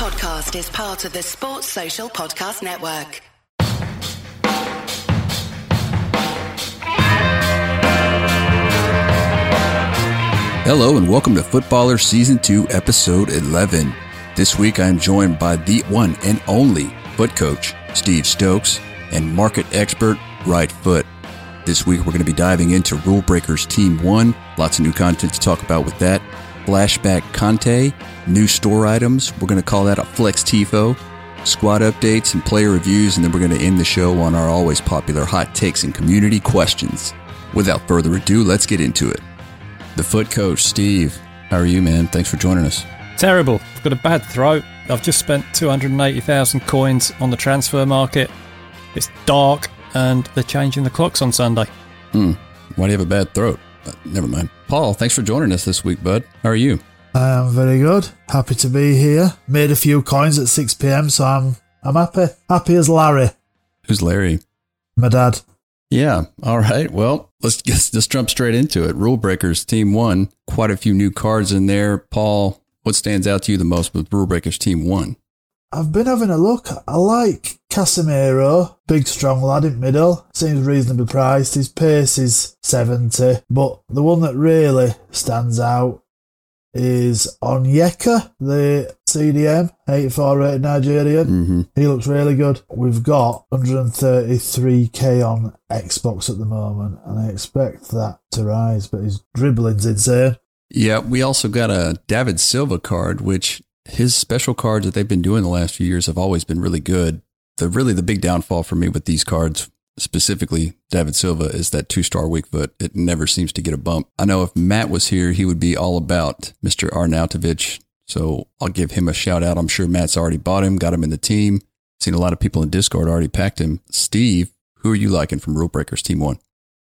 podcast is part of the Sports Social Podcast Network. Hello and welcome to FUT Ballerz Season 2, Episode 11. This week I am joined by the one and only FUT coach, Steve Stokes, and market expert, Right Foot. This week we're going to be diving into Rule Breakers Team 1. Lots of new content to talk about with that. Flashback Kante, new store items. We're going to call that a Flex Tifo. Squad updates and player reviews, and then we're going to end the show on our always popular hot takes and community questions. Without further ado, let's get into it. The FUT coach, Steve. How are you, man? Thanks for joining us. Terrible. I've got a bad throat. I've just spent 280,000 coins on the transfer market. It's dark and they're changing the clocks on Sunday. Hmm. Why do you have a bad throat? Uh, never mind. Paul, thanks for joining us this week, bud. How are you? I am very good. Happy to be here. Made a few coins at 6 pm, so I'm I'm happy. Happy as Larry, Who's Larry? my dad. Yeah. All right. Well, let's just, just jump straight into it. Rule Breakers Team 1. Quite a few new cards in there. Paul, what stands out to you the most with Rule Breakers Team 1? I've been having a look. I like Casemiro, big strong lad in middle. Seems reasonably priced. His pace is 70, but the one that really stands out is Onyeka, the CDM, 84 rated Nigerian. Mm-hmm. He looks really good. We've got 133k on Xbox at the moment, and I expect that to rise, but his dribbling's insane. Yeah. We also got a David Silva card, which his special cards that they've been doing the last few years have always been really good. The really the big downfall for me with these cards, specifically David Silva, is that two star weak foot. It never seems to get a bump. I know if Matt was here, he would be all about Mr. Arnautovic. So I'll give him a shout out. I'm sure Matt's already bought him, got him in the team. Seen a lot of people in Discord already packed him. Steve, who are you liking from Rule Breakers Team One?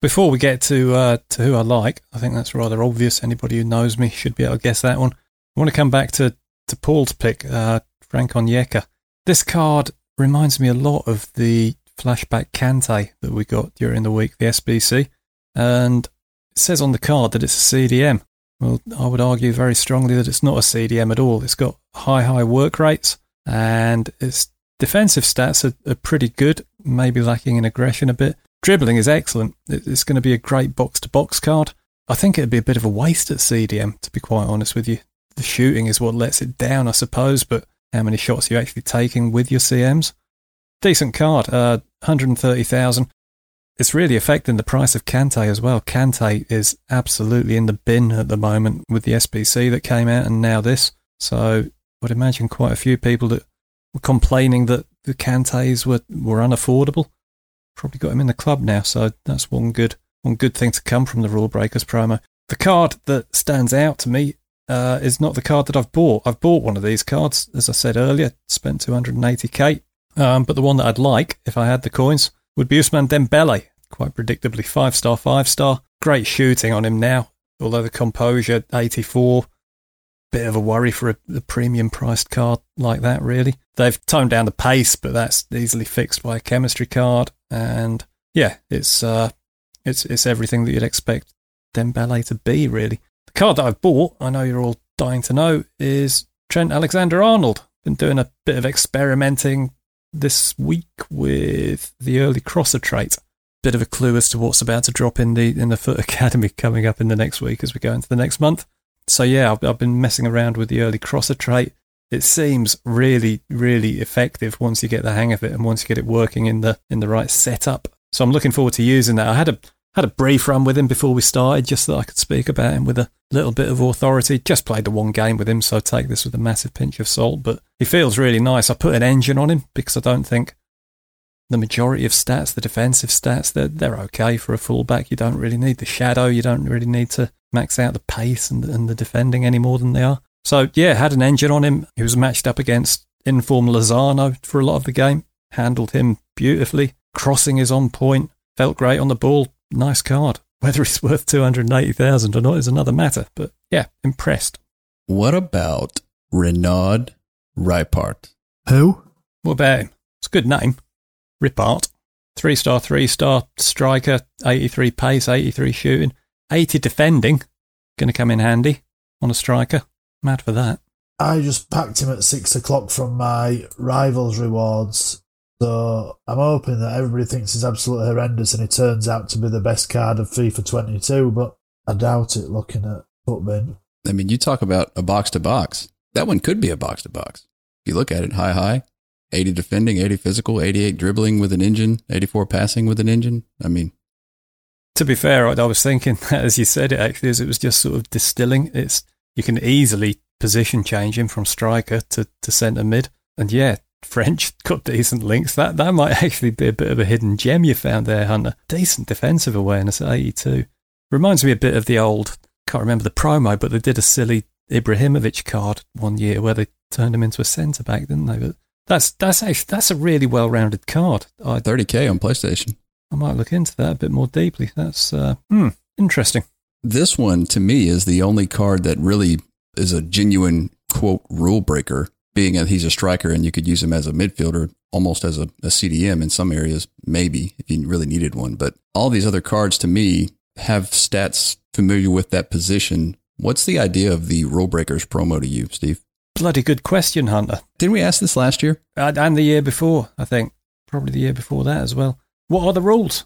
Before we get to uh, to who I like, I think that's rather obvious. Anybody who knows me should be able to guess that one. I want to come back to, to Paul's pick, uh, Frank Onyeka. This card reminds me a lot of the flashback Kante that we got during the week, the SBC. And it says on the card that it's a CDM. Well, I would argue very strongly that it's not a CDM at all. It's got high, high work rates and its defensive stats are, are pretty good, maybe lacking in aggression a bit. Dribbling is excellent. It's going to be a great box to box card. I think it'd be a bit of a waste at CDM, to be quite honest with you. The shooting is what lets it down, I suppose, but how many shots are you actually taking with your CMs? Decent card, uh, 130,000. It's really affecting the price of Kante as well. Kante is absolutely in the bin at the moment with the SBC that came out and now this. So I'd imagine quite a few people that were complaining that the Kantes were, were unaffordable. Probably got him in the club now, so that's one good one good thing to come from the Rule Breakers promo. The card that stands out to me uh, is not the card that I've bought. I've bought one of these cards, as I said earlier, spent 280k. Um, but the one that I'd like, if I had the coins, would be Ousmane Dembele. Quite predictably, five star, five star. Great shooting on him now. Although the composure, 84, bit of a worry for a, a premium priced card like that, really. They've toned down the pace, but that's easily fixed by a chemistry card. And yeah, it's uh, it's it's everything that you'd expect Dembele to be, really. The card that I've bought, I know you're all dying to know, is Trent Alexander Arnold. Been doing a bit of experimenting this week with the early crosser trait. Bit of a clue as to what's about to drop in the in the FUT Academy coming up in the next week as we go into the next month. So yeah, I've, I've been messing around with the early crosser trait. It seems really, really effective once you get the hang of it and once you get it working in the in the right setup. So I'm looking forward to using that. I had a had a brief run with him before we started, just so I could speak about him with a little bit of authority. Just played the one game with him, so take this with a massive pinch of salt. But he feels really nice. I put an engine on him because I don't think the majority of stats, the defensive stats, they're, they're okay for a fullback. You don't really need the shadow. You don't really need to max out the pace and, and the defending any more than they are. So, yeah, had an engine on him. He was matched up against inform Lozano for a lot of the game. Handled him beautifully. Crossing is on point. Felt great on the ball. Nice card. Whether it's worth 280,000 or not is another matter. But yeah, impressed. What about Renaud Ripart? Who? What about him? It's a good name. Ripart. Three star, three star striker, 83 pace, 83 shooting, 80 defending. Going to come in handy on a striker. Mad for that. I just packed him at six o'clock from my rivals rewards. So I'm hoping that everybody thinks he's absolutely horrendous and he turns out to be the best card of FIFA 22, but I doubt it looking at Futbin. I mean, you talk about a box to box. That one could be a box to box. If you look at it, high, high, 80 defending, 80 physical, 88 dribbling with an engine, 84 passing with an engine. I mean, To be fair, I I was thinking that as you said it actually, as it was just sort of distilling. It's you can easily position change him from striker to, to centre mid, and yeah, French got decent links. That that might actually be a bit of a hidden gem you found there, Hunter. Decent defensive awareness at 82. Reminds me a bit of the old. Can't remember the promo, but they did a silly Ibrahimovic card one year where they turned him into a centre back, didn't they? But that's that's actually that's a really well rounded card. I 30K on PlayStation. I might look into that a bit more deeply. That's uh, hmm, interesting. This one, to me, is the only card that really is a genuine, quote, rule breaker, being that he's a striker and you could use him as a midfielder, almost as a, a CDM in some areas, maybe if you really needed one. But all these other cards, to me, have stats familiar with that position. What's the idea of the rule breakers promo to you, Steve? Bloody good question, Hunter. Didn't we ask this last year? And and the year before, I think. Probably the year before that as well. What are the rules?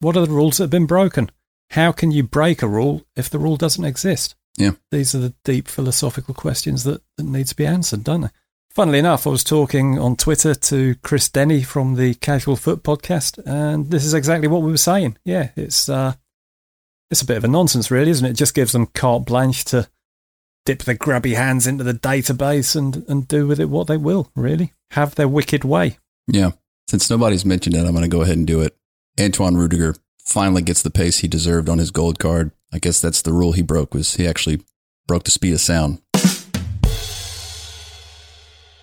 What are the rules that have been broken? How can you break a rule if the rule doesn't exist? Yeah. These are the deep philosophical questions that, that need to be answered, don't they? Funnily enough, I was talking on Twitter to Chris Denny from the Casual Foot podcast, and this is exactly what we were saying. Yeah, it's uh, it's a bit of a nonsense, really, isn't it? It just gives them carte blanche to dip their grubby hands into the database and, and do with it what they will, really. Have their wicked way. Yeah. Since nobody's mentioned it, I'm going to go ahead and do it. Antoine Rudiger finally gets the pace he deserved on his gold card. I guess that's the rule he broke was he actually broke the speed of sound.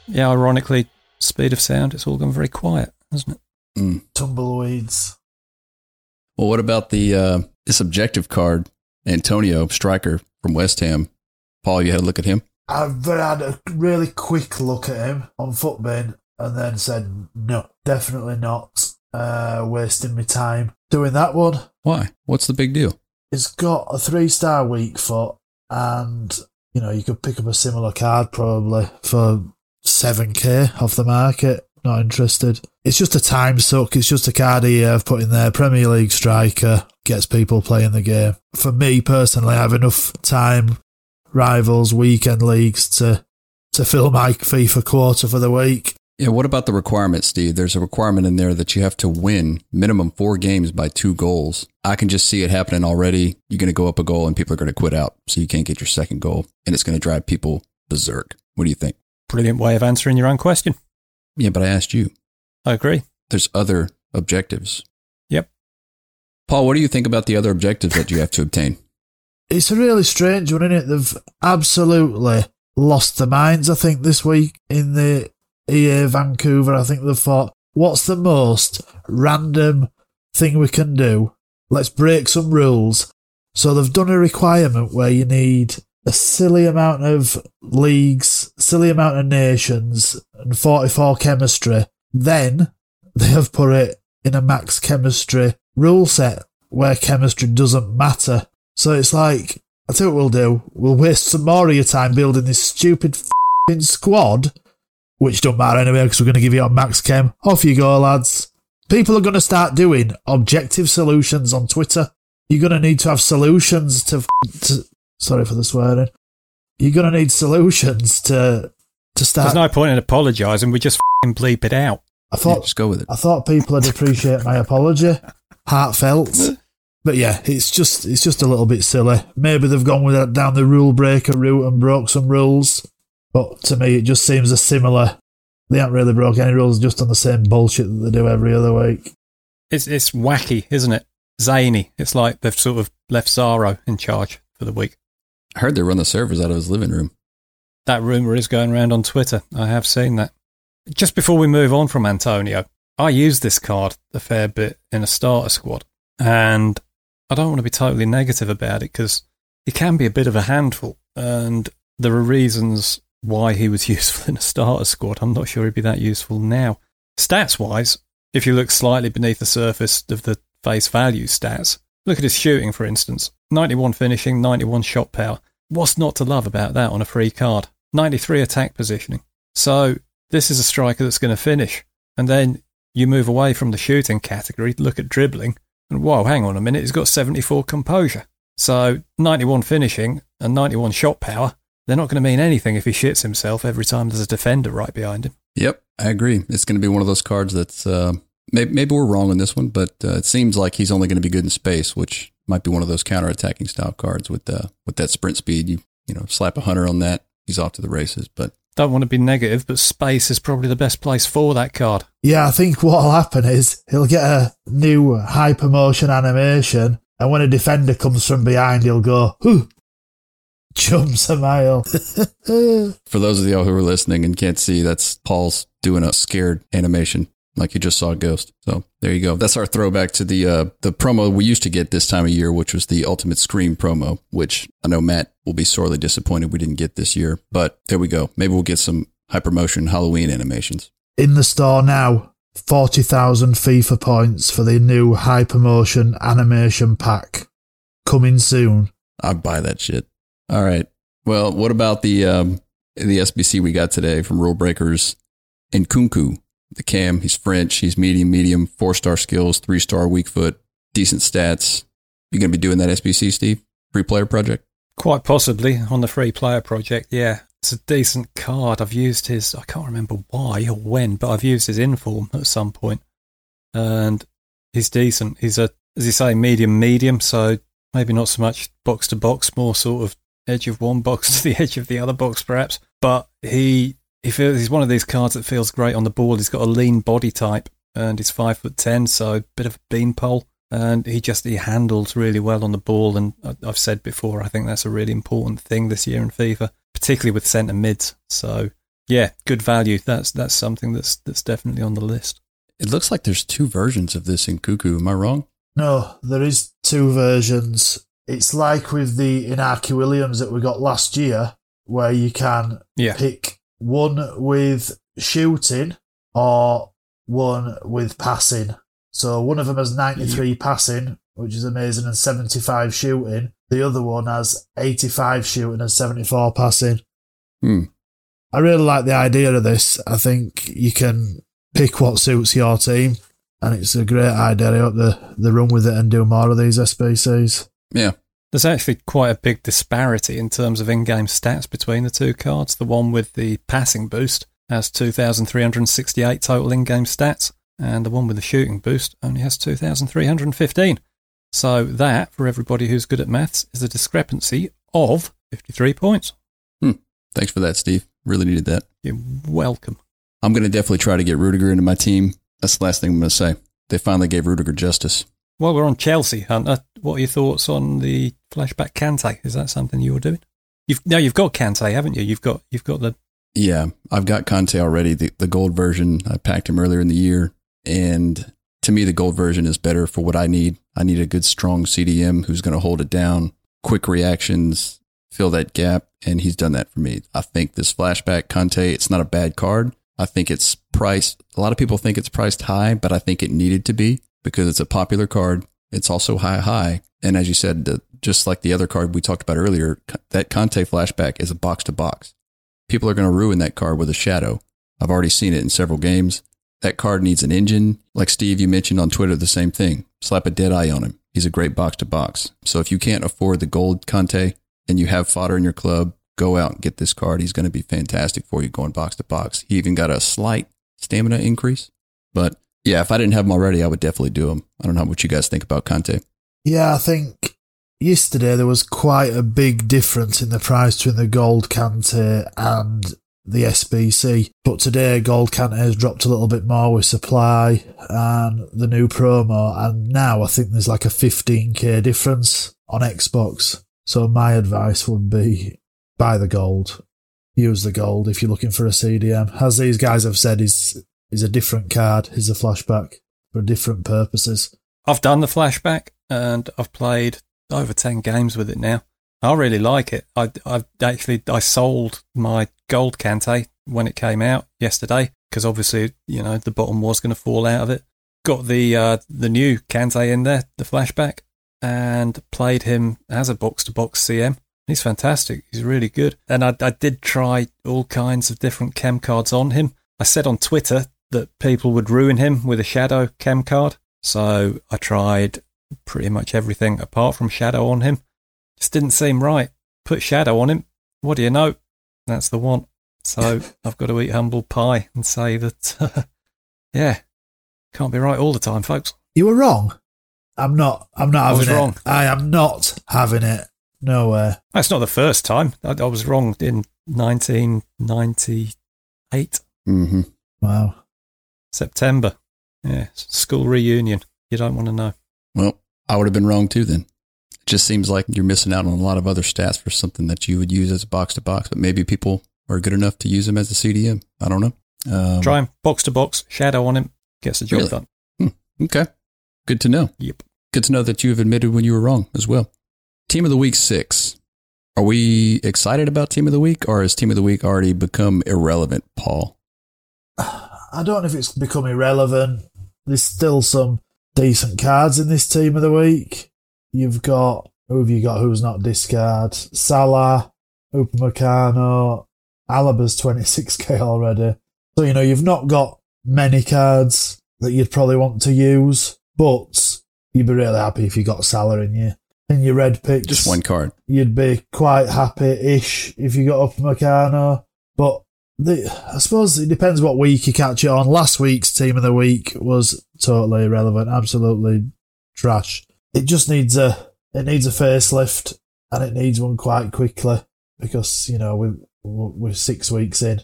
Yeah, ironically, speed of sound, it's all gone very quiet, hasn't it? Mm. Tumbleweeds. Well, what about the uh, this objective card, Antonio striker from West Ham? Paul, you had a look at him. I've had a really quick look at him on Futbin and then said, no, definitely not uh, wasting my time doing that one. Why? What's the big deal? It's got a three star weak foot, and you know you could pick up a similar card probably for seven k off the market. Not interested. It's just a time suck. It's just a card here I've put in there. Premier League striker gets people playing the game. For me personally, I have enough time, rivals, weekend leagues to to fill my FIFA quota for the week. Yeah, what about the requirement, Steve? There's a requirement in there that you have to win minimum four games by two goals. I can just see it happening already. You're going to go up a goal and people are going to quit out. So you can't get your second goal and it's going to drive people berserk. What do you think? Brilliant way of answering your own question. Yeah, but I asked you. I agree. There's other objectives. Yep. Paul, what do you think about the other objectives that you have to obtain? It's a really strange one, isn't it? They've absolutely lost their minds, I think, this week in the EA Vancouver. I think they've thought, what's the most random thing we can do? Let's break some rules. So they've done a requirement where you need a silly amount of leagues, silly amount of nations, and 44 chemistry. Then they have put it in a max chemistry rule set where chemistry doesn't matter. So it's like, I you what we'll do. We'll waste some more of your time building this stupid squad, which don't matter anyway because we're going to give you on max chem. Off you go, lads. People are going to start doing objective solutions on Twitter. You're going to need to have solutions to, to sorry for the swearing. You're going to need solutions to to start. There's no point in apologising. We just fing bleep it out. I Yeah, thought just go with it. I thought people would appreciate my apology, heartfelt. But yeah, it's just it's just a little bit silly. Maybe they've gone with that down the rule breaker route and broke some rules. But to me, it just seems a similar. They haven't really broke any rules, just on the same bullshit that they do every other week. It's it's wacky, isn't it? Zany. It's like they've sort of left Zaro in charge for the week. I heard they run the servers out of his living room. That rumour is going around on Twitter. I have seen that. Just before we move on from Antonio, I used this card a fair bit in a starter squad. And I don't want to be totally negative about it because it can be a bit of a handful. And there are reasons why he was useful in a starter squad. I'm not sure he'd be that useful now. Stats wise, if you look slightly beneath the surface of the face value stats, look at his shooting, for instance 91 finishing, 91 shot power. What's not to love about that on a free card? 93 attack positioning. So this is a striker that's going to finish. And then you move away from the shooting category, look at dribbling, and whoa, hang on a minute, he's got 74 composure. So 91 finishing and 91 shot power, they're not going to mean anything if he shits himself every time there's a defender right behind him. Yep, I agree. It's going to be one of those cards that's uh, maybe, maybe we're wrong on this one, but uh, it seems like he's only going to be good in space, which might be one of those counter-attacking style cards with uh, with that sprint speed. You you know slap a hunter on that, he's off to the races. But don't want to be negative, but space is probably the best place for that card. Yeah, I think what'll happen is he'll get a new hypermotion animation, and when a defender comes from behind, he'll go, Hoo! Jumps a mile. For those of y'all who are listening and can't see, that's Paul's doing a scared animation like you just saw a ghost. So there you go. That's our throwback to the uh, the promo we used to get this time of year, which was the Ultimate Scream promo, which I know Matt will be sorely disappointed we didn't get this year. But there we go. Maybe we'll get some hypermotion Halloween animations. In the store now, 40,000 FIFA points for the new hypermotion animation pack. Coming soon. I'd buy that shit. All right. Well, what about the um, the SBC we got today from Rule Breakers Nkunku, the cam. He's French. He's medium, medium, four star skills, three star weak foot, decent stats. You going to be doing that SBC, Steve? Free player project? Quite possibly on the free player project. Yeah, it's a decent card. I've used his. I can't remember why or when, but I've used his inform at some point, and he's decent. He's a, as you say, medium, medium. So maybe not so much box to box, more sort of edge of one box to the edge of the other box, perhaps. But he he feels he's one of these cards that feels great on the ball. He's got a lean body type and he's five foot ten, so a bit of a beanpole. And he just he handles really well on the ball. And I've said before, I think that's a really important thing this year in FIFA, particularly with centre mids. So yeah, good value. That's that's something that's that's definitely on the list. It looks like there's two versions of this Nkunku. Am I wrong? No, there is two versions. It's like with the Inaki Williams that we got last year, where you can yeah. pick one with shooting or one with passing. So one of them has 93 passing, which is amazing, and 75 shooting. The other one has 85 shooting and 74 passing. Hmm. I really like the idea of this. I think you can pick what suits your team, and it's a great idea. I hope they, they run with it and do more of these SBCs. Yeah, there's actually quite a big disparity in terms of in game stats between the two cards. The one with the passing boost has 2,368 total in game stats, and the one with the shooting boost only has 2,315. So, that, for everybody who's good at maths, is a discrepancy of 53 points. Hmm. Thanks for that, Steve. Really needed that. You're welcome. I'm going to definitely try to get Rudiger into my team. That's the last thing I'm going to say. They finally gave Rudiger justice. While we're on Chelsea, Hunter, what are your thoughts on the flashback Kante? Is that something you were doing? You've no, you've got Kante, haven't you? You've got you've got the yeah. I've got Kante already. The the gold version. I packed him earlier in the year, and to me, the gold version is better for what I need. I need a good, strong CDM who's going to hold it down, quick reactions, fill that gap, and he's done that for me. I think this flashback Kante, it's not a bad card. I think it's priced. A lot of people think it's priced high, but I think it needed to be because it's a popular card. It's also high, high. And as you said, the, just like the other card we talked about earlier, that Kante flashback is a box to box. People are going to ruin that card with a shadow. I've already seen it in several games. That card needs an engine. Like Steve, you mentioned on Twitter, the same thing. Slap a dead eye on him. He's a great box to box. So if you can't afford the gold Kante and you have fodder in your club, go out and get this card. He's going to be fantastic for you going box to box. He even got a slight stamina increase, but yeah, if I didn't have them already, I would definitely do them. I don't know what you guys think about Kante. Yeah, I think yesterday there was quite a big difference in the price between the gold Kante and the SBC. But today, gold Kante has dropped a little bit more with supply and the new promo. And now I think there's like a 15k difference on Xbox. So my advice would be buy the gold. Use the gold if you're looking for a CDM. As these guys have said, is is a different card, is a flashback for different purposes. I've done the flashback and I've played over 10 games with it now. I really like it. I, I actually, I sold my gold Kante when it came out yesterday because obviously, you know, the bottom was going to fall out of it. Got the, uh, the new Kante in there, the flashback and played him as a box to box CM He's fantastic. He's really good. And I, I did try all kinds of different chem cards on him. I said on Twitter that people would ruin him with a shadow chem card. So I tried pretty much everything apart from shadow on him. Just didn't seem right. Put shadow on him. What do you know? That's the one. So I've got to eat humble pie and say that, uh, yeah, can't be right all the time, folks. You were wrong. I'm not. I'm not having I having was it. wrong. I am not having it. No way. That's not the first time. I, I was wrong in 1998, Mm-hmm. Wow. September. Yeah, school reunion. You don't want to know. Well, I would have been wrong too then. It just seems like you're missing out on a lot of other stats for something that you would use as a box to box, but maybe people are good enough to use them as a CDM. I don't know. Um, Try him box to box, shadow on him, gets the job Really? done. Okay. Good to know. Yep. Good to know that you have admitted when you were wrong as well. Team of the week six. Are we excited about team of the week or has team of the week already become irrelevant, Paul? I don't know if it's become irrelevant. There's still some decent cards in this team of the week. You've got who have you got who's not discard? Salah, Upamecano, Alaba's 26k already. So you know you've not got many cards that you'd probably want to use, but you'd be really happy if you got Salah in your in your red picks. Just one card. you'd be quite happy-ish if you got Upamecano. But the, I suppose it depends what week you catch it on. Last week's team of the week was totally irrelevant, absolutely trash. It just needs a it needs a facelift, and it needs one quite quickly because you know we we're six weeks in.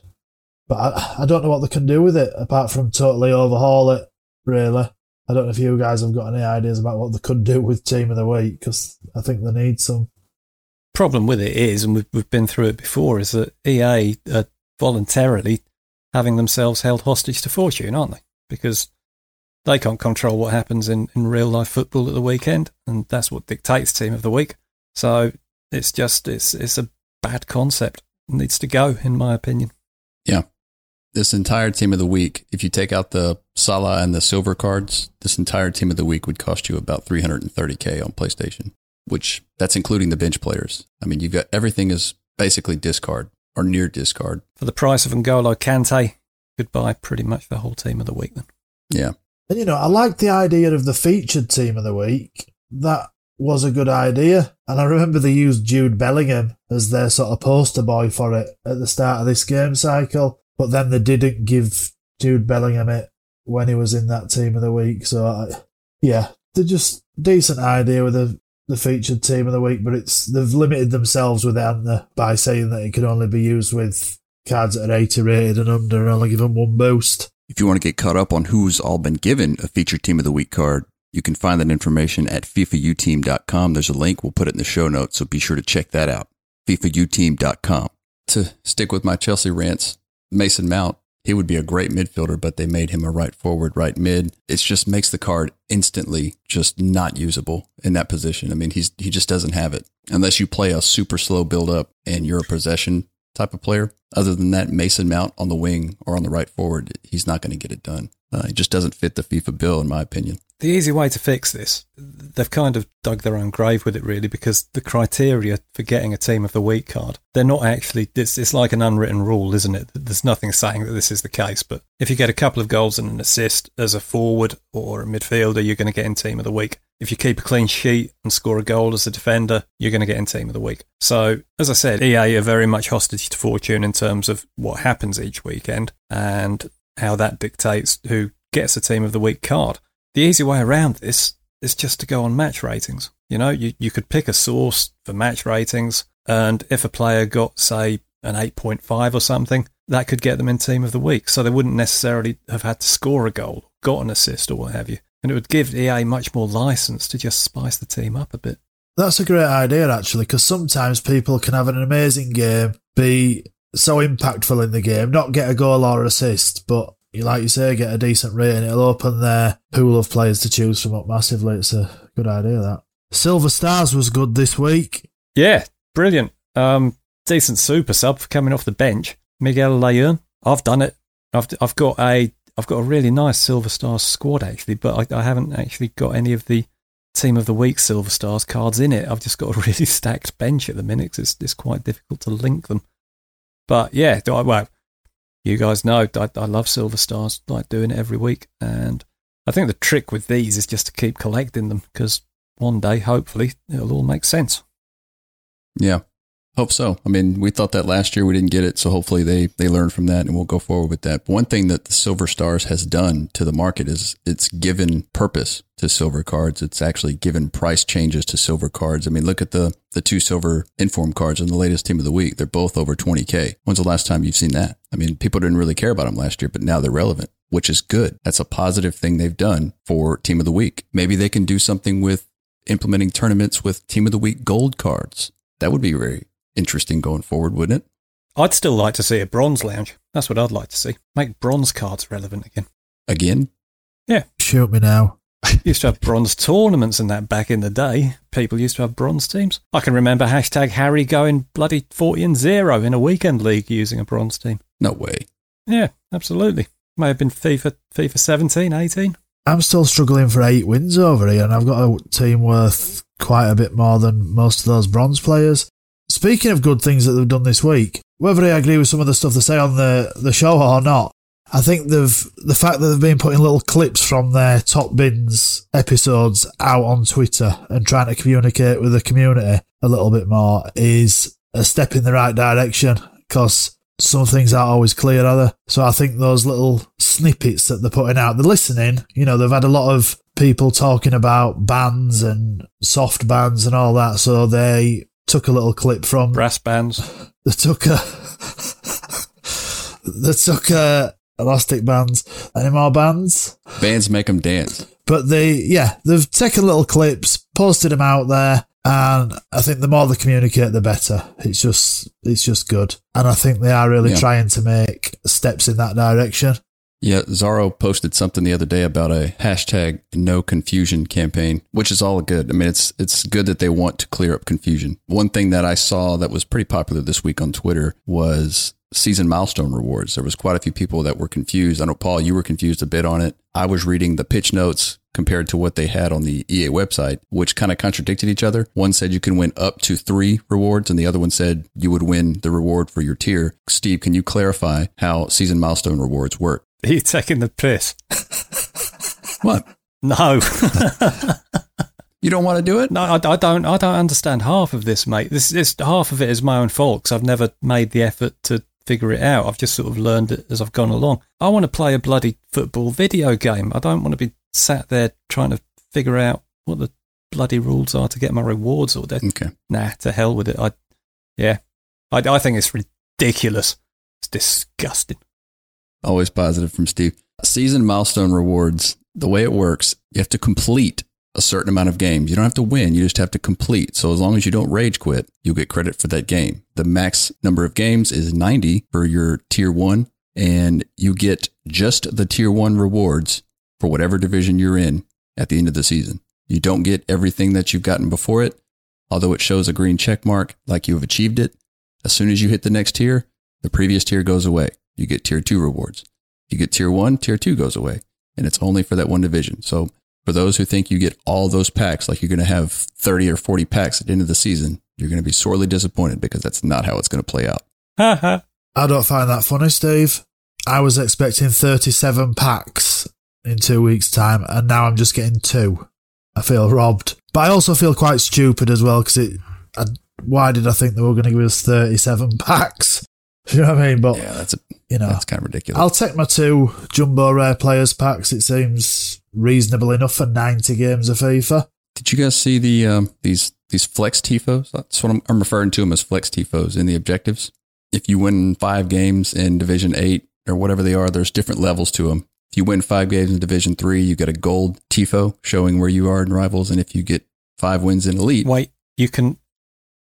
But I, I don't know what they can do with it apart from totally overhaul it. Really, I don't know if you guys have got any ideas about what they could do with team of the week because I think they need some. Problem with it is, and we've, we've been through it before, is that EA are voluntarily having themselves held hostage to fortune, aren't they? Because they can't control what happens in, in real life football at the weekend, and that's what dictates team of the week. So it's just it's it's a bad concept. It needs to go, in my opinion. Yeah. This entire team of the week, if you take out the Salah and the silver cards, this entire team of the week would cost you about 330k on PlayStation, which that's including the bench players. I mean, you've got everything is basically discard or near discard. For the price of N'Golo Kante, goodbye pretty much the whole team of the week then. Yeah. And you know, I like the idea of the featured team of the week. That was a good idea. And I remember they used Jude Bellingham as their sort of poster boy for it at the start of this game cycle. But then they didn't give Jude Bellingham it when he was in that team of the week. So, I, yeah, they're just decent idea with the, the featured team of the week, but it's they've limited themselves with it, haven't they, by saying that it can only be used with cards that are 80 rated and under and only give them one boost. If you want to get caught up on who's all been given a featured team of the week card, you can find that information at FIFAUteam.com. There's a link. We'll put it in the show notes, so be sure to check that out. FIFAUteam.com. To stick with my Chelsea rants, Mason Mount, he would be a great midfielder, but they made him a right forward, right mid. It just makes the card instantly just not usable in that position. I mean, he's he just doesn't have it unless you play a super slow build up and you're a possession type of player. Other than that, Mason Mount on the wing or on the right forward, he's not going to get it done. Uh, it just doesn't fit the FIFA bill, in my opinion. The easy way to fix this, they've kind of dug their own grave with it, really, because the criteria for getting a team of the week card, they're not actually, it's, it's like an unwritten rule, isn't it? There's nothing saying that this is the case, but if you get a couple of goals and an assist as a forward or a midfielder, you're going to get in team of the week. If you keep a clean sheet and score a goal as a defender, you're going to get in team of the week. So, as I said, EA are very much hostage to fortune in terms of what happens each weekend and how that dictates who gets a team of the week card. The easy way around this is just to go on match ratings. You know, you, you could pick a source for match ratings, and if a player got, say, an 8.5 or something, that could get them in team of the week. So they wouldn't necessarily have had to score a goal, got an assist, or what have you. And it would give EA much more license to just spice the team up a bit. That's a great idea, actually, because sometimes people can have an amazing game, be so impactful in the game, not get a goal or assist, but like you say, get a decent rating. It'll open their pool of players to choose from up massively. It's a good idea that. Silver Stars was good this week. Yeah, brilliant. Um, decent super sub for coming off the bench. Miguel Leon. I've done it. I've I've got a I've got a really nice Silver Stars squad actually, but I, I haven't actually got any of the team of the week Silver Stars cards in it. I've just got a really stacked bench at the minute it's, it's quite difficult to link them. But yeah, I, well, you guys know I, I love Silver Stars, like doing it every week. And I think the trick with these is just to keep collecting them because one day, hopefully, it'll all make sense. Yeah. Hope so. I mean, we thought that last year we didn't get it, so hopefully they they learn from that and we'll go forward with that. One thing that the Silver Stars has done to the market is it's given purpose to silver cards. It's actually given price changes to silver cards. I mean, look at the the two silver inform cards in the latest team of the week. They're both over 20k. When's the last time you've seen that? I mean, people didn't really care about them last year, but now they're relevant, which is good. That's a positive thing they've done for team of the week. Maybe they can do something with implementing tournaments with team of the week gold cards. That would be very interesting going forward, wouldn't it? I'd still like to see a bronze lounge. That's what I'd like to see. Make bronze cards relevant again. Again? Yeah. Shoot me now. used to have bronze tournaments and that back in the day. People used to have bronze teams. I can remember hashtag Harry going bloody 40 and 0 in a weekend league using a bronze team. No way. Yeah, absolutely. May have been FIFA FIFA 17, 18. I'm still struggling for eight wins over here, and I've got a team worth quite a bit more than most of those bronze players. Speaking of good things that they've done this week, whether I agree with some of the stuff they say on the, the show or not, I think they've the fact that they've been putting little clips from their top bins episodes out on Twitter and trying to communicate with the community a little bit more is a step in the right direction because some things aren't always clear, they? So I think those little snippets that they're putting out, they're listening. You know, they've had a lot of people talking about bands and soft bands and all that. So they took a little clip from Brass bands. they took a they took a elastic bands. Any more bands? Bands make them dance. But they, yeah, they've taken little clips, posted them out there, and I think the more they communicate, the better. It's just, it's just good, and I think they are really Yeah. trying to make steps in that direction. Yeah, Zaro posted something the other day about a hashtag no confusion campaign, which is all good. I mean, it's it's good that they want to clear up confusion. One thing that I saw that was pretty popular this week on Twitter was season milestone rewards. There was quite a few people that were confused. I know Paul, you were confused a bit on it. I was reading the pitch notes compared to what they had on the EA website, which kind of contradicted each other. One said you can win up to three rewards, and the other one said you would win the reward for your tier. Steve, can you clarify how season milestone rewards work? Are you taking the piss? What? No. You don't want to do it? no, I, I don't. I don't understand half of this, mate. This, this half of it is my own fault 'cause I've never made the effort to figure it out. I've just sort of learned it as I've gone along. I want to play a bloody football video game. I don't want to be sat there trying to figure out what the bloody rules are to get my rewards or that. Okay. Nah, to hell with it. I, yeah, I, I think it's ridiculous. It's disgusting. Always positive from Steve. Season milestone rewards, the way it works, you have to complete a certain amount of games. You don't have to win, you just have to complete. So as long as you don't rage quit, you'll get credit for that game. The max number of games is 90 for your tier one, and you get just the tier one rewards for whatever division you're in at the end of the season. You don't get everything that you've gotten before it, although it shows a green check mark like you have achieved it. As soon as you hit the next tier, the previous tier goes away. You get tier two rewards. You get tier one, tier two goes away, and it's only for that one division. So for those who think you get all those packs, like you're going to have 30 or 40 packs at the end of the season, you're going to be sorely disappointed because that's not how it's going to play out. I don't find that funny, Steve. I was expecting 37 packs in two weeks' time, and now I'm just getting two. I feel robbed. But I also feel quite stupid as well because it. I, why did I think they were going to give us 37 packs? You know what I mean? But, Yeah, that's a, you know, that's kind of ridiculous. I'll take my two jumbo rare players packs. It seems reasonable enough for 90 games of FIFA. Did you guys see the um, these these flex tifos? That's what I'm, I'm referring to them as flex tifos in the objectives. If you win five games in Division Eight or whatever they are, there's different levels to them. If you win five games in Division Three, you get a gold tifo showing where you are in rivals, and if you get five wins in Elite, Wait, you can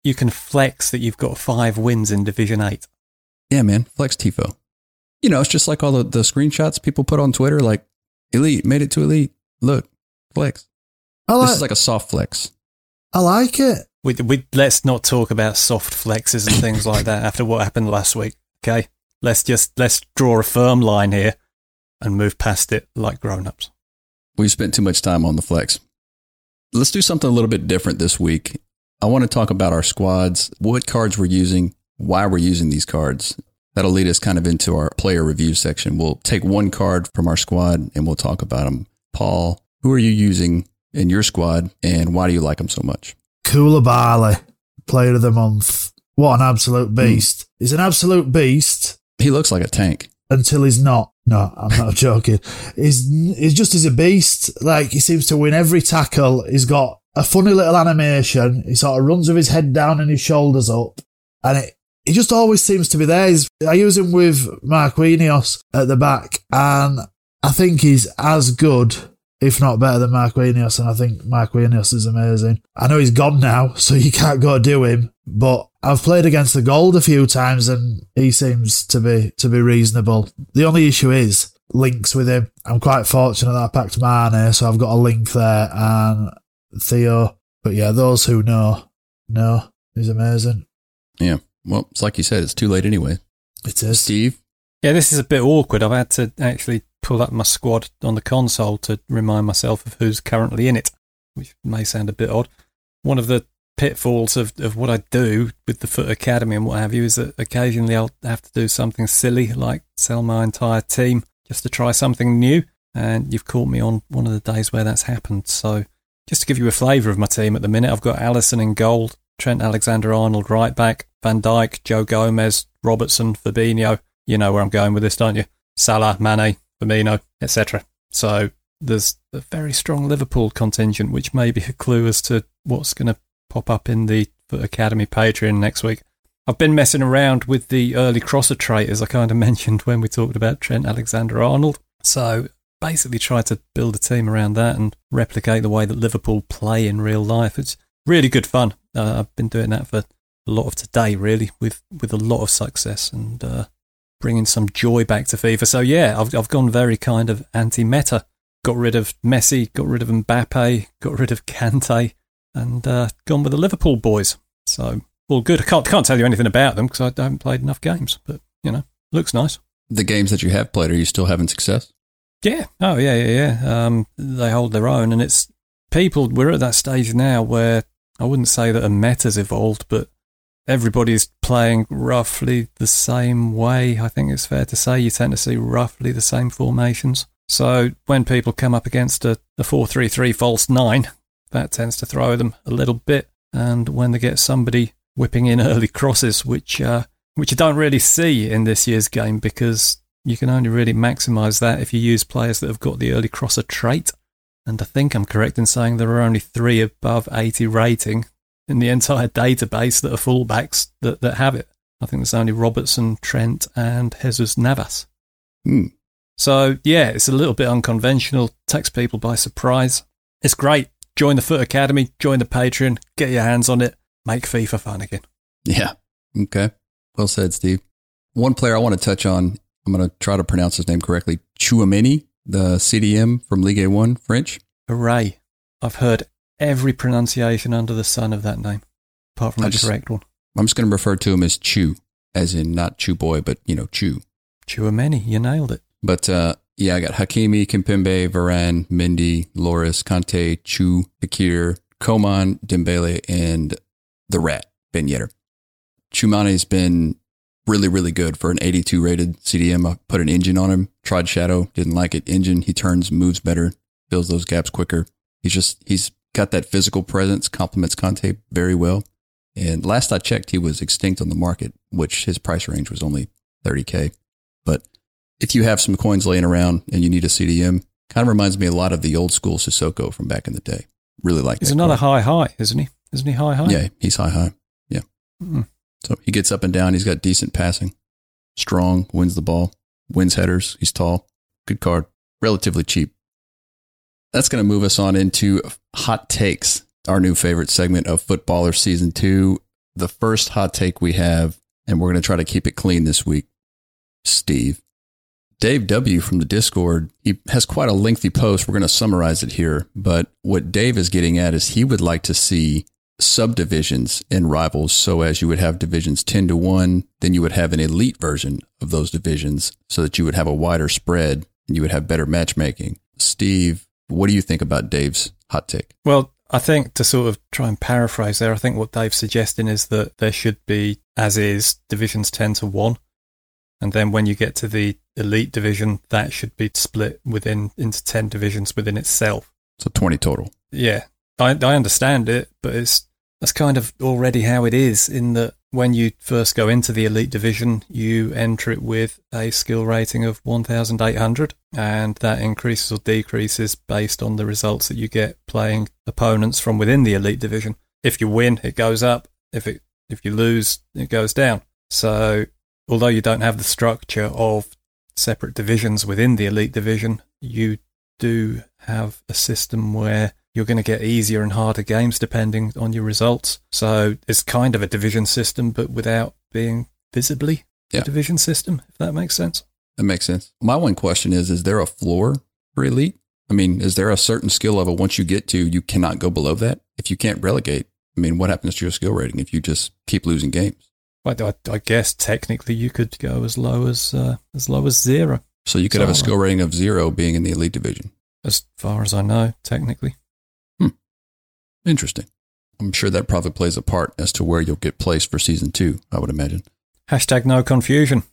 you can flex that you've got five wins in Division Eight. Yeah, man, flex tifo. You know, it's just like all the, the screenshots people put on Twitter, like Elite made it to Elite. Look, flex. I This like, is like a soft flex. I like it. We, we let's not talk about soft flexes and things like that after what happened last week. Okay, let's just let's draw a firm line here and move past it like grown ups. We've spent too much time on the flex. let's do something a little bit different this week. I want to talk about our squads, what cards we're using, why we're using these cards. That'll lead us kind of into our player review section. We'll take one card from our squad and we'll talk about them. Paul, who are you using in your squad and why do you like them so much? Koulibaly, player of the month. What an absolute hmm. beast. He's an absolute beast He looks like a tank. until he's not. No, I'm not joking. He's, he's just as a beast. Like he seems to win every tackle. He's got a funny little animation. He sort of runs with his head down and his shoulders up. And it, he just always seems to be there. He's, I use him with Marquinhos at the back and I think he's as good, if not better than Marquinhos. And I think Marquinhos is amazing. I know he's gone now, so you can't go do him, but I've played against the gold a few times and he seems to be, to be reasonable. The only issue is links with him. I'm quite fortunate that I packed Mane, so I've got a link there and Theo. But yeah, those who know, know he's amazing. Yeah. Well, it's like you said, it's too late anyway. It is. Steve, Yeah, this is a bit awkward. I've had to actually pull up my squad on the console to remind myself of who's currently in it, which may sound a bit odd. One of the pitfalls of, of what I do with the FUT Academy and what have you is that occasionally I'll have to do something silly like sell my entire team just to try something new. And you've caught me on one of the days where that's happened. So just to give you a flavour of my team at the minute, I've got Alisson in goal, Trent Alexander Arnold right back, Van Dijk, Joe Gomez, Robertson, Fabinho. You know where I'm going with this, don't you? Salah, Mane, Firmino, etc. So there's a very strong Liverpool contingent, which may be a clue as to what's going to pop up in the Academy Patreon next week. I've been messing around with the early crosser trait, as I kind of mentioned when we talked about Trent Alexander Arnold. So basically, try to build a team around that and replicate the way that Liverpool play in real life. It's really good fun. Uh, I've been doing that for a lot of today, really, with, with a lot of success and uh, bringing some joy back to FIFA. So yeah, I've I've gone very kind of anti-meta. Got rid of Messi, got rid of Mbappe, got rid of Kante, and uh, gone with the Liverpool boys. So all good. I can't can't tell you anything about them because I haven't played enough games, but you know, looks nice. the games that you have played, are you still having success? Yeah. Oh, yeah, yeah, yeah. Um, they hold their own, and it's people. We're at that stage now where I wouldn't say that a meta's evolved, but everybody's playing roughly the same way. I think it's fair to say you tend to see roughly the same formations. So when people come up against a, a four-three-three false nine, that tends to throw them a little bit. And when they get somebody whipping in early crosses, which uh, which you don't really see in this year's game because you can only really maximise that if you use players that have got the early crosser trait. And I think I'm correct in saying there are only three above 80 rating in the entire database that are fullbacks that, that have it. I think there's only Robertson, Trent, and Jesus Navas. Hmm. So, yeah, it's a little bit unconventional, takes people by surprise. It's great. Join the FUT Academy, join the Patreon, get your hands on it, make FIFA fun again. Yeah. Okay. Well said, Steve. One player I want to touch on, I'm going to try to pronounce his name correctly. Chouameni, the CDM from Ligue 1 French. Hooray. I've heard every pronunciation under the sun of that name, apart from I the just- correct one. I'm just going to refer to him as Chew, as in not Chew Boy, but, you know, Chew. Chouameni, you nailed it. But uh, yeah, I got Hakimi, Kimpembe, Varane, Mendy, Lloris, Kante, Chu, Fekir, Coman, Dembele, and the Rat, Ben Yedder. Chumane's been really, really good for an 82 rated CDM. I put an engine on him, tried Shadow, didn't like it. Engine, he turns, moves better, fills those gaps quicker. He's just, he's got that physical presence, complements Kante very well. And last I checked, he was extinct on the market, which his price range was only 30K. But if you have some coins laying around and you need a CDM, kind of reminds me a lot of the old school Sissoko from back in the day. Really like He's another card. high high, isn't he? Isn't he high high? Yeah, he's high high. Yeah. Mm. So he gets up and down. He's got decent passing, strong, wins the ball, wins headers. He's tall. Good card. Relatively cheap. That's going to move us on into hot takes, our new favorite segment of FUT Ballerz Season 2. The first hot take we have, and we're going to try to keep it clean this week. Steve. Dave W. from the Discord, he has quite a lengthy post. We're going to summarize it here. But what Dave is getting at is he would like to see subdivisions in rivals so as you would have divisions 10 to 1 then you would have an elite version of those divisions so that you would have a wider spread and you would have better matchmaking steve what do you think about dave's hot take Well, I think to sort of try and paraphrase there, I think what Dave's suggesting is that there should be, as is, divisions 10 to 1. And then when you get to the elite division, that should be split within into 10 divisions within itself. So 20 total. Yeah. I, I understand it, but it's that's kind of already how it is in that when you first go into the elite division, you enter it with a skill rating of 1,800, and that increases or decreases based on the results that you get playing opponents from within the elite division. If you win, it goes up. If it if you lose, it goes down. So, although you don't have the structure of separate divisions within the elite division, you do have a system where you're going to get easier and harder games depending on your results. So it's kind of a division system, but without being visibly Yeah. a division system, if that makes sense. That makes sense. My one question is Is there a floor for elite? I mean, is there a certain skill level once you get to, you cannot go below that? If you can't relegate, I mean, what happens to your skill rating if you just keep losing games? I, I guess technically you could go as low as uh, as low as zero, So you could have a skill rating of zero being in the elite division. as far as I know, technically. Interesting. I'm sure that probably plays a part as to where you'll get placed for season two, I would imagine. Hashtag no confusion.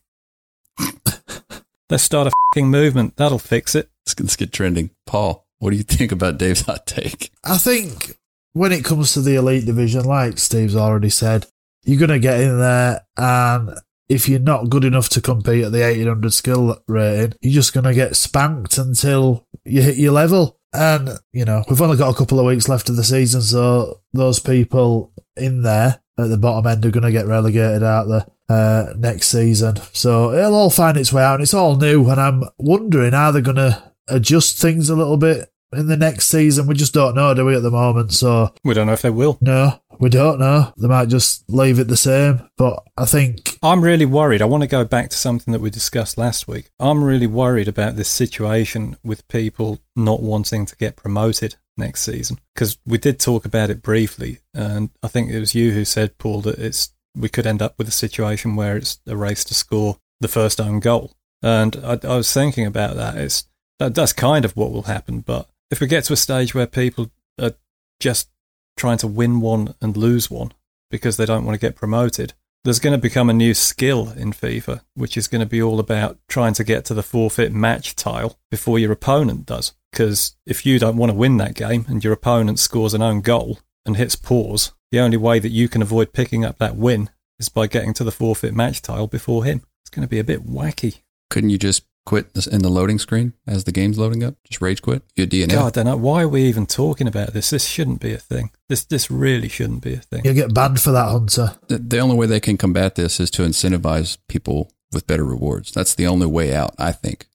Let's start a fing movement. That'll fix it. Let's, let's get trending. Paul, what do you think about Dave's hot take? I think when it comes to the elite division, like Steve's already said, you're going to get in there, and if you're not good enough to compete at the 1800 skill rating, you're just going to get spanked until you hit your level. And, you know, we've only got a couple of weeks left of the season, so those people in there at the bottom end are going to get relegated out the uh, next season. So it'll all find its way out, and it's all new. And I'm wondering, are they're going to adjust things a little bit in the next season? We just don't know, do we, at the moment? So We don't know if they will. no, we don't know. They might just leave it the same. But I think I'm really worried. I want to go back to something that we discussed last week. I'm really worried about this situation with people not wanting to get promoted next season because we did talk about it briefly, and I think it was you who said, Paul, that it's we could end up with a situation where it's a race to score the first own goal. And I, I was thinking about that. It's that, that's kind of what will happen. But if we get to a stage where people are just trying to win one and lose one because they don't want to get promoted, there's going to become a new skill in FIFA, which is going to be all about trying to get to the forfeit match tile before your opponent does. Because if you don't want to win that game and your opponent scores an own goal and hits pause, the only way that you can avoid picking up that win is by getting to the forfeit match tile before him. It's going to be a bit wacky. Couldn't you just quit this in the loading screen as the game's loading up? Just rage quit? Your DNF? God, I don't know. Why are we even talking about this? This shouldn't be a thing. This this really shouldn't be a thing. you'll get banned for that, Hunter. The, the only way they can combat this is to incentivize people with better rewards. That's the only way out, I think.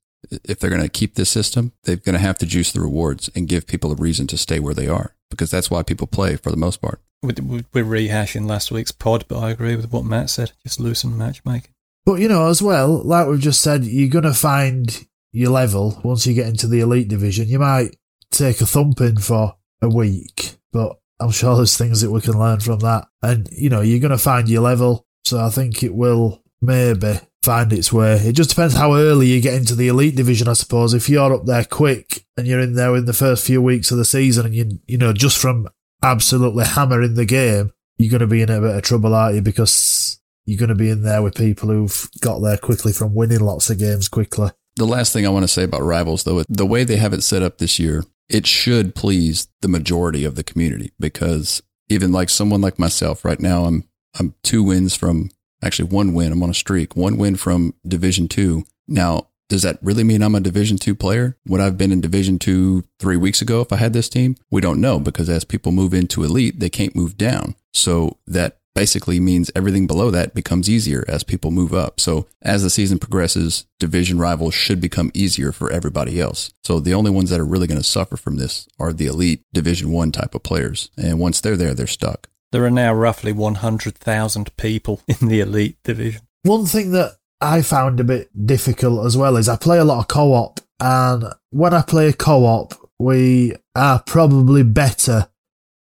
If they're going to keep this system, they're going to have to juice the rewards and give people a reason to stay where they are because that's why people play for the most part. We- we- We're rehashing last week's pod, but I agree with what Matt said. Just loosen matchmaking. But you know, as well, like we've just said, you're gonna find your level once you get into the elite division. You might take a thumping for a week, but I'm sure there's things that we can learn from that. And you know, you're gonna find your level. So I think it will maybe find its way. It just depends how early you get into the elite division, I suppose. If you're up there quick and you're in there in the first few weeks of the season and you you know, just from absolutely hammering the game, you're gonna be in a bit of trouble, aren't you? Because you're going to be in there with people who've got there quickly from winning lots of games quickly. The last thing I want to say about rivals, though, the way they have it set up this year, it should please the majority of the community because even like someone like myself right now, I'm I'm two wins from actually one win. I'm on a streak, one win from Division Two. Now, does that really mean I'm a Division Two player? Would I've been in Division Two three weeks ago if I had this team? We don't know because as people move into elite, they can't move down. So that basically means everything below that becomes easier as people move up. So as the season progresses, division rivals should become easier for everybody else. So the only ones that are really going to suffer from this are the elite division one type of players. And once they're there, they're stuck. There are now roughly 100,000 people in the elite division. One thing that I found a bit difficult as well is I play a lot of co op, and when I play a co op, we are probably better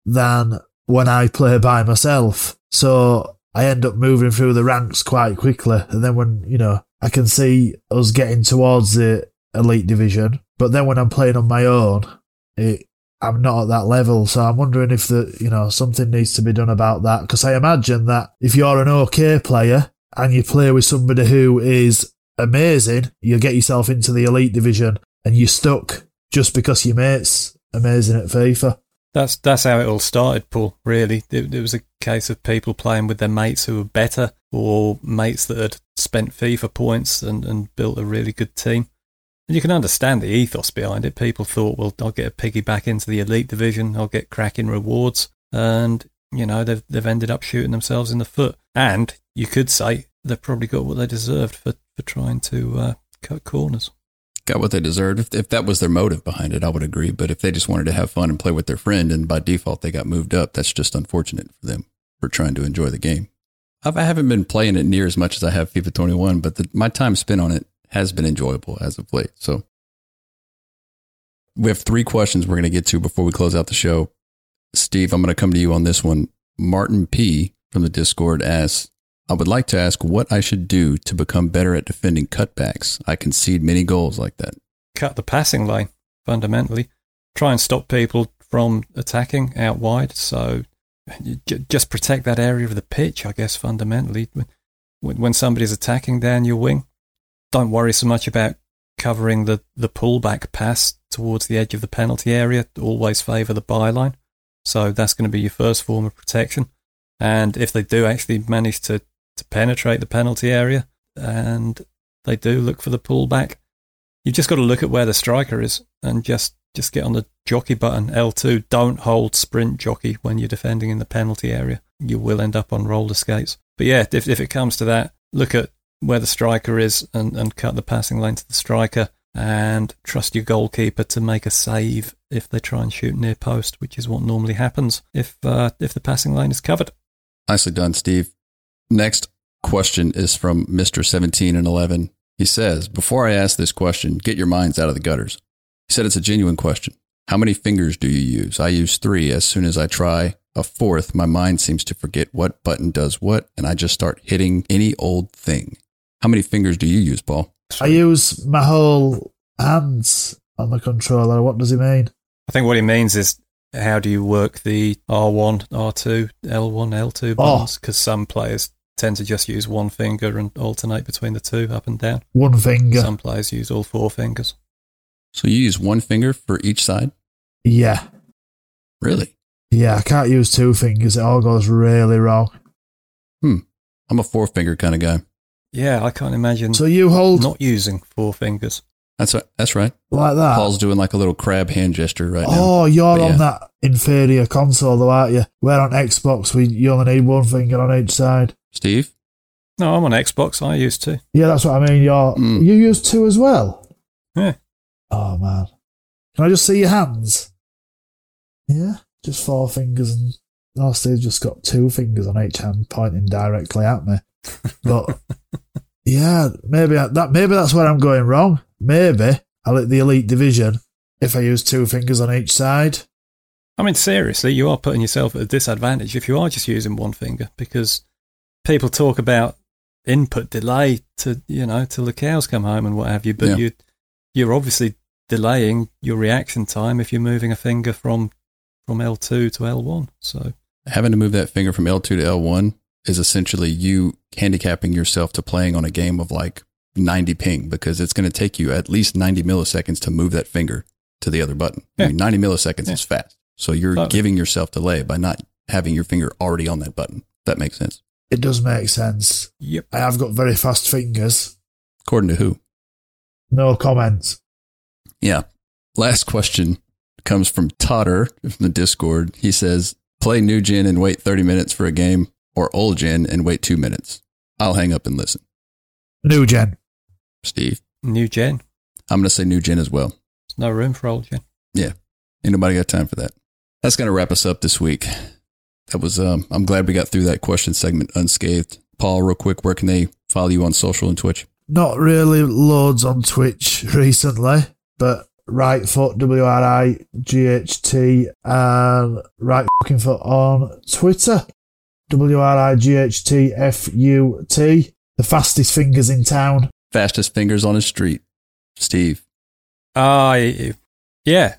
than when I play by myself. So I end up moving through the ranks quite quickly. And then when, you know, I can see us getting towards the elite division, but then when I'm playing on my own, it I'm not at that level. So I'm wondering if the, you know, something needs to be done about that. Cause I imagine that if you're an okay player and you play with somebody who is amazing, you get yourself into the elite division and you're stuck just because your mate's amazing at FIFA. That's that's how it all started, Paul. Really, it, it, was a case of people playing with their mates who were better, or mates that had spent FIFA points and, and built a really good team. And you can understand the ethos behind it. People thought, well, I'll get a piggyback into the elite division, I'll get cracking rewards, and you know they've they've ended up shooting themselves in the foot. And you could say they've probably got what they deserved for for trying to uh, cut corners got what they deserved. If, if that was their motive behind it, I would agree. But if they just wanted to have fun and play with their friend and by default they got moved up, that's just unfortunate for them for trying to enjoy the game. I've, I haven't been playing it near as much as I have FIFA 21, but the, my time spent on it has been enjoyable as of late. So we have three questions we're going to get to before we close out the show. Steve, I'm going to come to you on this one. Martin P from the Discord asks, I would like to ask what I should do to become better at defending cutbacks. I concede many goals like that. Cut the passing lane, fundamentally. Try and stop people from attacking out wide. So just protect that area of the pitch, I guess, fundamentally. When somebody's attacking down your wing, don't worry so much about covering the, the pullback pass towards the edge of the penalty area. Always favour the byline. So that's going to be your first form of protection. And if they do actually manage to to penetrate the penalty area, and they do look for the pullback. You've just got to look at where the striker is and just just get on the jockey button L2. Don't hold sprint jockey when you're defending in the penalty area. You will end up on roller skates. But yeah, if, if it comes to that, look at where the striker is and, and cut the passing lane to the striker and trust your goalkeeper to make a save if they try and shoot near post, which is what normally happens if uh, if the passing lane is covered. Nicely done, Steve. Next question is from Mr. 17 and 11. He says, Before I ask this question, get your minds out of the gutters. He said it's a genuine question. How many fingers do you use? I use three. As soon as I try a fourth, my mind seems to forget what button does what, and I just start hitting any old thing. How many fingers do you use, Paul? I use my whole hands on the controller. What does he mean? I think what he means is how do you work the R1, R2, L1, L2 buttons? Because oh. some players tend to just use one finger and alternate between the two up and down. One finger. Some players use all four fingers. So you use one finger for each side? Yeah. Really? Yeah, I can't use two fingers. It all goes really wrong. Hmm. I'm a four finger kind of guy. Yeah, I can't imagine. So you hold not using four fingers. That's right. That's right. Like that. Paul's doing like a little crab hand gesture right now. Oh, you're but on yeah. that inferior console, though, aren't you? We're on Xbox, we you only need one finger on each side. Steve? No, I'm on Xbox. I used to. Yeah, that's what I mean. You're mm. you use two as well. Yeah. Oh man, can I just see your hands? Yeah, just four fingers, and oh, Steve's just got two fingers on each hand, pointing directly at me. But yeah, maybe I, that maybe that's where I'm going wrong. Maybe I'll hit the elite division if I use two fingers on each side. I mean, seriously, you are putting yourself at a disadvantage if you are just using one finger because people talk about input delay to you know till the cows come home and what have you, but yeah. you you're obviously delaying your reaction time if you're moving a finger from from L2 to L1. So having to move that finger from L2 to L1 is essentially you handicapping yourself to playing on a game of like 90 ping because it's going to take you at least 90 milliseconds to move that finger to the other button. Yeah. I mean, 90 milliseconds yeah. is fast. So you're totally. giving yourself delay by not having your finger already on that button. That makes sense. It does make sense. Yep. I have got very fast fingers. According to who? No comments. Yeah. Last question comes from Totter from the Discord. He says, play new gen and wait 30 minutes for a game or old gen and wait two minutes. I'll hang up and listen. New gen. Steve? New gen. I'm going to say new gen as well. There's no room for old gen. Yeah. Ain't nobody got time for that. That's going to wrap us up this week. That was, um, I'm glad we got through that question segment unscathed. Paul, real quick, where can they follow you on social and Twitch? Not really loads on Twitch recently, but right foot W R I G H T and right fucking foot on Twitter. W R I G H T F U T. The fastest fingers in town. Fastest fingers on the street. Steve. Uh, yeah.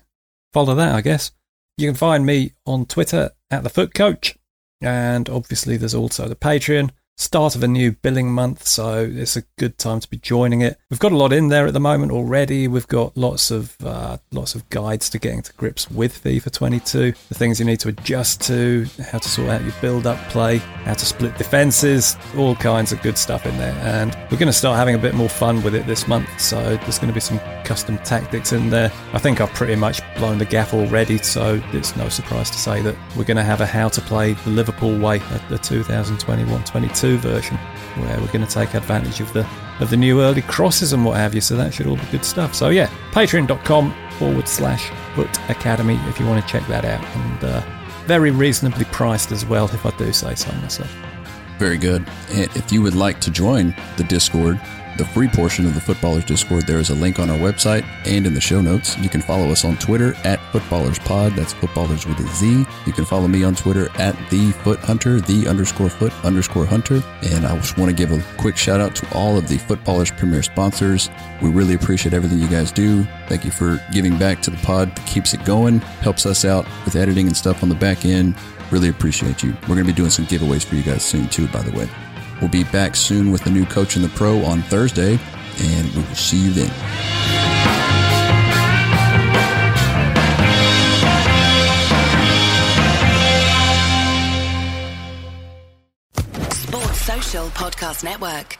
Follow that, I guess. You can find me on Twitter at the FUT Coach, and obviously there's also the Patreon start of a new billing month, so it's a good time to be joining it. We've got a lot in there at the moment already. We've got lots of uh, lots of guides to getting to grips with FIFA 22, the things you need to adjust to, how to sort out your build-up play, how to split defenses, all kinds of good stuff in there. And we're going to start having a bit more fun with it this month, so there's going to be some custom tactics in there. I think I've pretty much blown the gaff already, so it's no surprise to say that we're going to have a how to play the Liverpool way at the 2021-22 version, where we're going to take advantage of the of the new early crosses and what have you. So that should all be good stuff. So yeah, patreon.com forward slash FUT Academy if you want to check that out, and uh, very reasonably priced as well, if I do say so myself. Very good. If you would like to join the Discord, the free portion of the FUT Ballerz Discord, there is a link on our website and in the show notes. You can follow us on Twitter at FUTBallerzPod. That's FUT Ballerz with a Z. You can follow me on Twitter at the FUT Hunter, the underscore FUT underscore Hunter. And I just want to give a quick shout out to all of the FUT Ballerz Premier sponsors. We really appreciate everything you guys do. Thank you for giving back to the pod. Keeps it going, helps us out with editing and stuff on the back end. Really appreciate you. We're going to be doing some giveaways for you guys soon, too, by the way. We'll be back soon with the new coach in the pro on Thursday, and we will see you then. Sports Social Podcast Network.